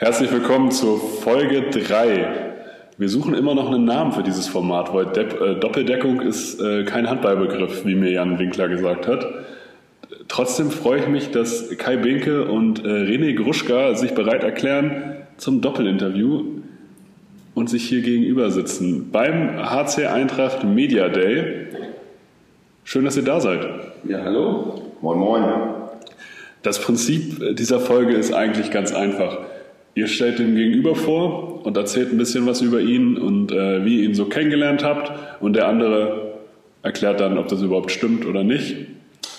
Herzlich willkommen zur Folge 3. Wir suchen immer noch einen Namen für dieses Format, weil Depp, äh, Doppeldeckung ist äh, kein Handballbegriff, wie mir Jan Winkler gesagt hat. Trotzdem freue ich mich, dass Kai Binke und äh, René Gruschka sich bereit erklären zum Doppelinterview und sich hier gegenüber sitzen beim HC Eintracht Media Day. Schön, dass ihr da seid. Ja, hallo. Moin, moin. Das Prinzip dieser Folge ist eigentlich ganz einfach. Ihr stellt den Gegenüber vor und erzählt ein bisschen was über ihn und äh, wie ihr ihn so kennengelernt habt und der andere erklärt dann, ob das überhaupt stimmt oder nicht.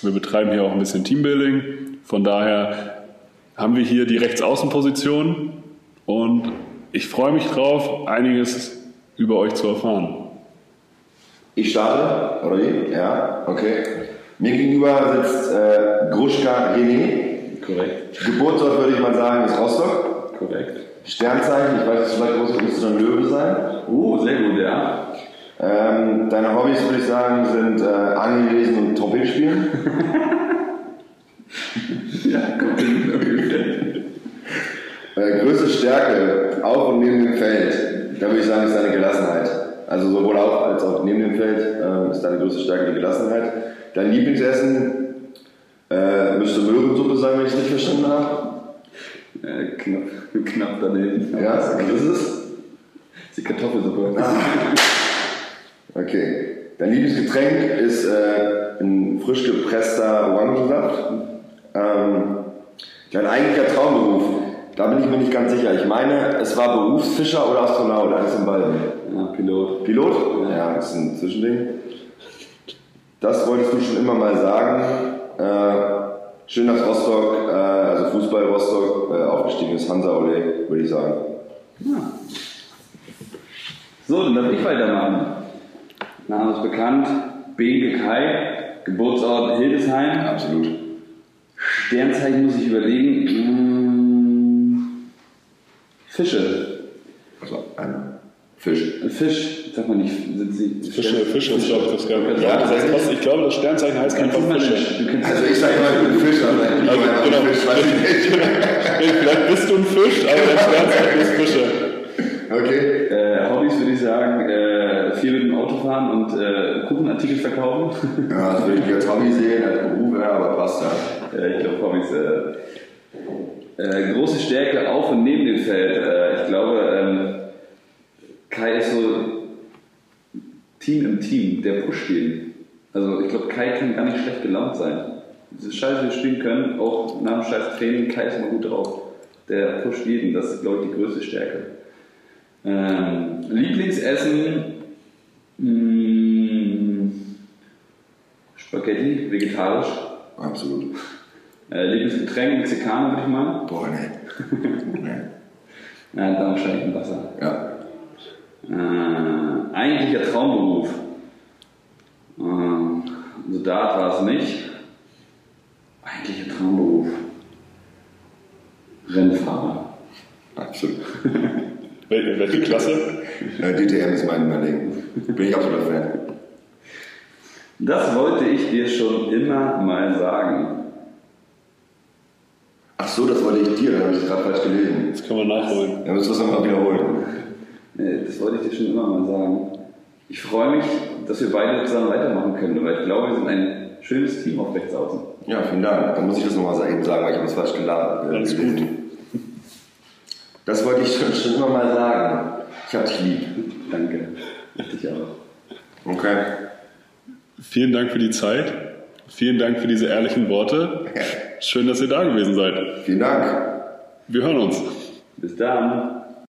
Wir betreiben hier auch ein bisschen Teambuilding. Von daher haben wir hier die Rechtsaußenposition und ich freue mich drauf, einiges über euch zu erfahren. Ich starte, oder wie? Ja, okay. Mir gegenüber sitzt äh, Gruschka René. Korrekt. Geburtsort würde ich mal sagen ist Rostock. Korrekt. Sternzeichen, ich weiß, vielleicht groß müsste dann Löwe sein. Oh, sehr gut, ja. Ähm, deine Hobbys würde ich sagen sind äh, Angelesen und Trompetspielen. Ja, kommt hin. Äh, größte Stärke auf und neben dem Feld, da würde ich sagen, ist deine Gelassenheit. Also sowohl auf als auch neben dem Feld äh, ist deine größte Stärke die Gelassenheit. Dein Lieblingsessen äh, müsste Möhrensuppe sein, wenn ich es nicht verstanden habe. Äh, knapp, knapp daneben. Ja, was ist es? Die Kartoffelsuppe. Okay. Dein Lieblingsgetränk ist äh, ein frisch gepresster Orangensaft. Ähm, dein eigentlicher Traumberuf, da bin ich mir nicht ganz sicher. Ich meine, es war Berufsfischer oder Astronaut, eines von beiden. Ja, Pilot. Pilot? Ja, das ist ein Zwischending. Das wolltest du schon immer mal sagen. Äh, schön, dass Rostock, äh, also Fußball Rostock, äh, aufgestiegen ist. Hansa Ole, würde ich sagen. Ja. So, dann darf ich weitermachen. Name ist bekannt. Bege Kai. Geburtsort Hildesheim. Absolut. Sternzeichen muss ich überlegen. Hm, Fische. Also ein Fisch. Fisch, sag mal nicht, sind sie. Fische, Fische ist, glaube ich, das. Ja, Ja, das heißt, fast- ich glaube, das Sternzeichen heißt einfach Fische. Du kennst Also ich sage immer, ich bin Fisch, aber ich bin Also, genau. ein Fisch, weiß ich nicht. Vielleicht bist du ein Fisch, aber dein Sternzeichen ist Fische. Okay. Äh, Hobbys würde ich sagen, äh, viel mit dem Auto fahren und äh, Kuchenartikel verkaufen. Ja, das würde ich als Hobby sehen, als Beruf, ja, aber passt ja. äh, ich glaube, Hobbys. Äh, äh, große Stärke auf und neben dem Feld. Äh, ich glaube, ähm, Kai ist so Team im Team, der pusht jeden. Also ich glaube, Kai kann gar nicht schlecht gelaunt sein. Diese Scheiße, die wir spielen können, auch nach dem scheiß Training, Kai ist immer gut drauf. Der pusht jeden, das ist, glaube ich, die größte Stärke. Ähm, Lieblingsessen, mh, Spaghetti, vegetarisch. Absolut. Äh, Lieblingsgetränk, Mexikaner würde ich mal. Boah, nee. nee. Ja, dann wahrscheinlich ein Wasser. Ja. Äh, eigentlicher Traumberuf. Äh, Soldat war es nicht. Eigentlicher Traumberuf. Rennfahrer. Absolut. Wel- Welche Klasse? Äh, DTM ist mein, mein Ding. Bin ich absoluter Fan. Das wollte ich dir schon immer mal sagen. Ach so, das wollte ich dir, da habe ich es gerade falsch gelesen. Das können wir nachholen. Ja, müssen wir es nochmal wiederholen. Das wollte ich dir schon immer mal sagen. Ich freue mich, dass wir beide zusammen weitermachen können, weil ich glaube, wir sind ein schönes Team auf rechts außen. Ja, vielen Dank. Dann muss ich das nochmal eben sagen, weil ich habe es falsch geladen. äh, Alles gelesen. Das wollte ich schon, schon immer mal sagen. Ich habe dich lieb. Danke. Dich auch. Okay. Vielen Dank für die Zeit. Vielen Dank für diese ehrlichen Worte. Schön, dass ihr da gewesen seid. Vielen Dank. Wir hören uns. Bis dann.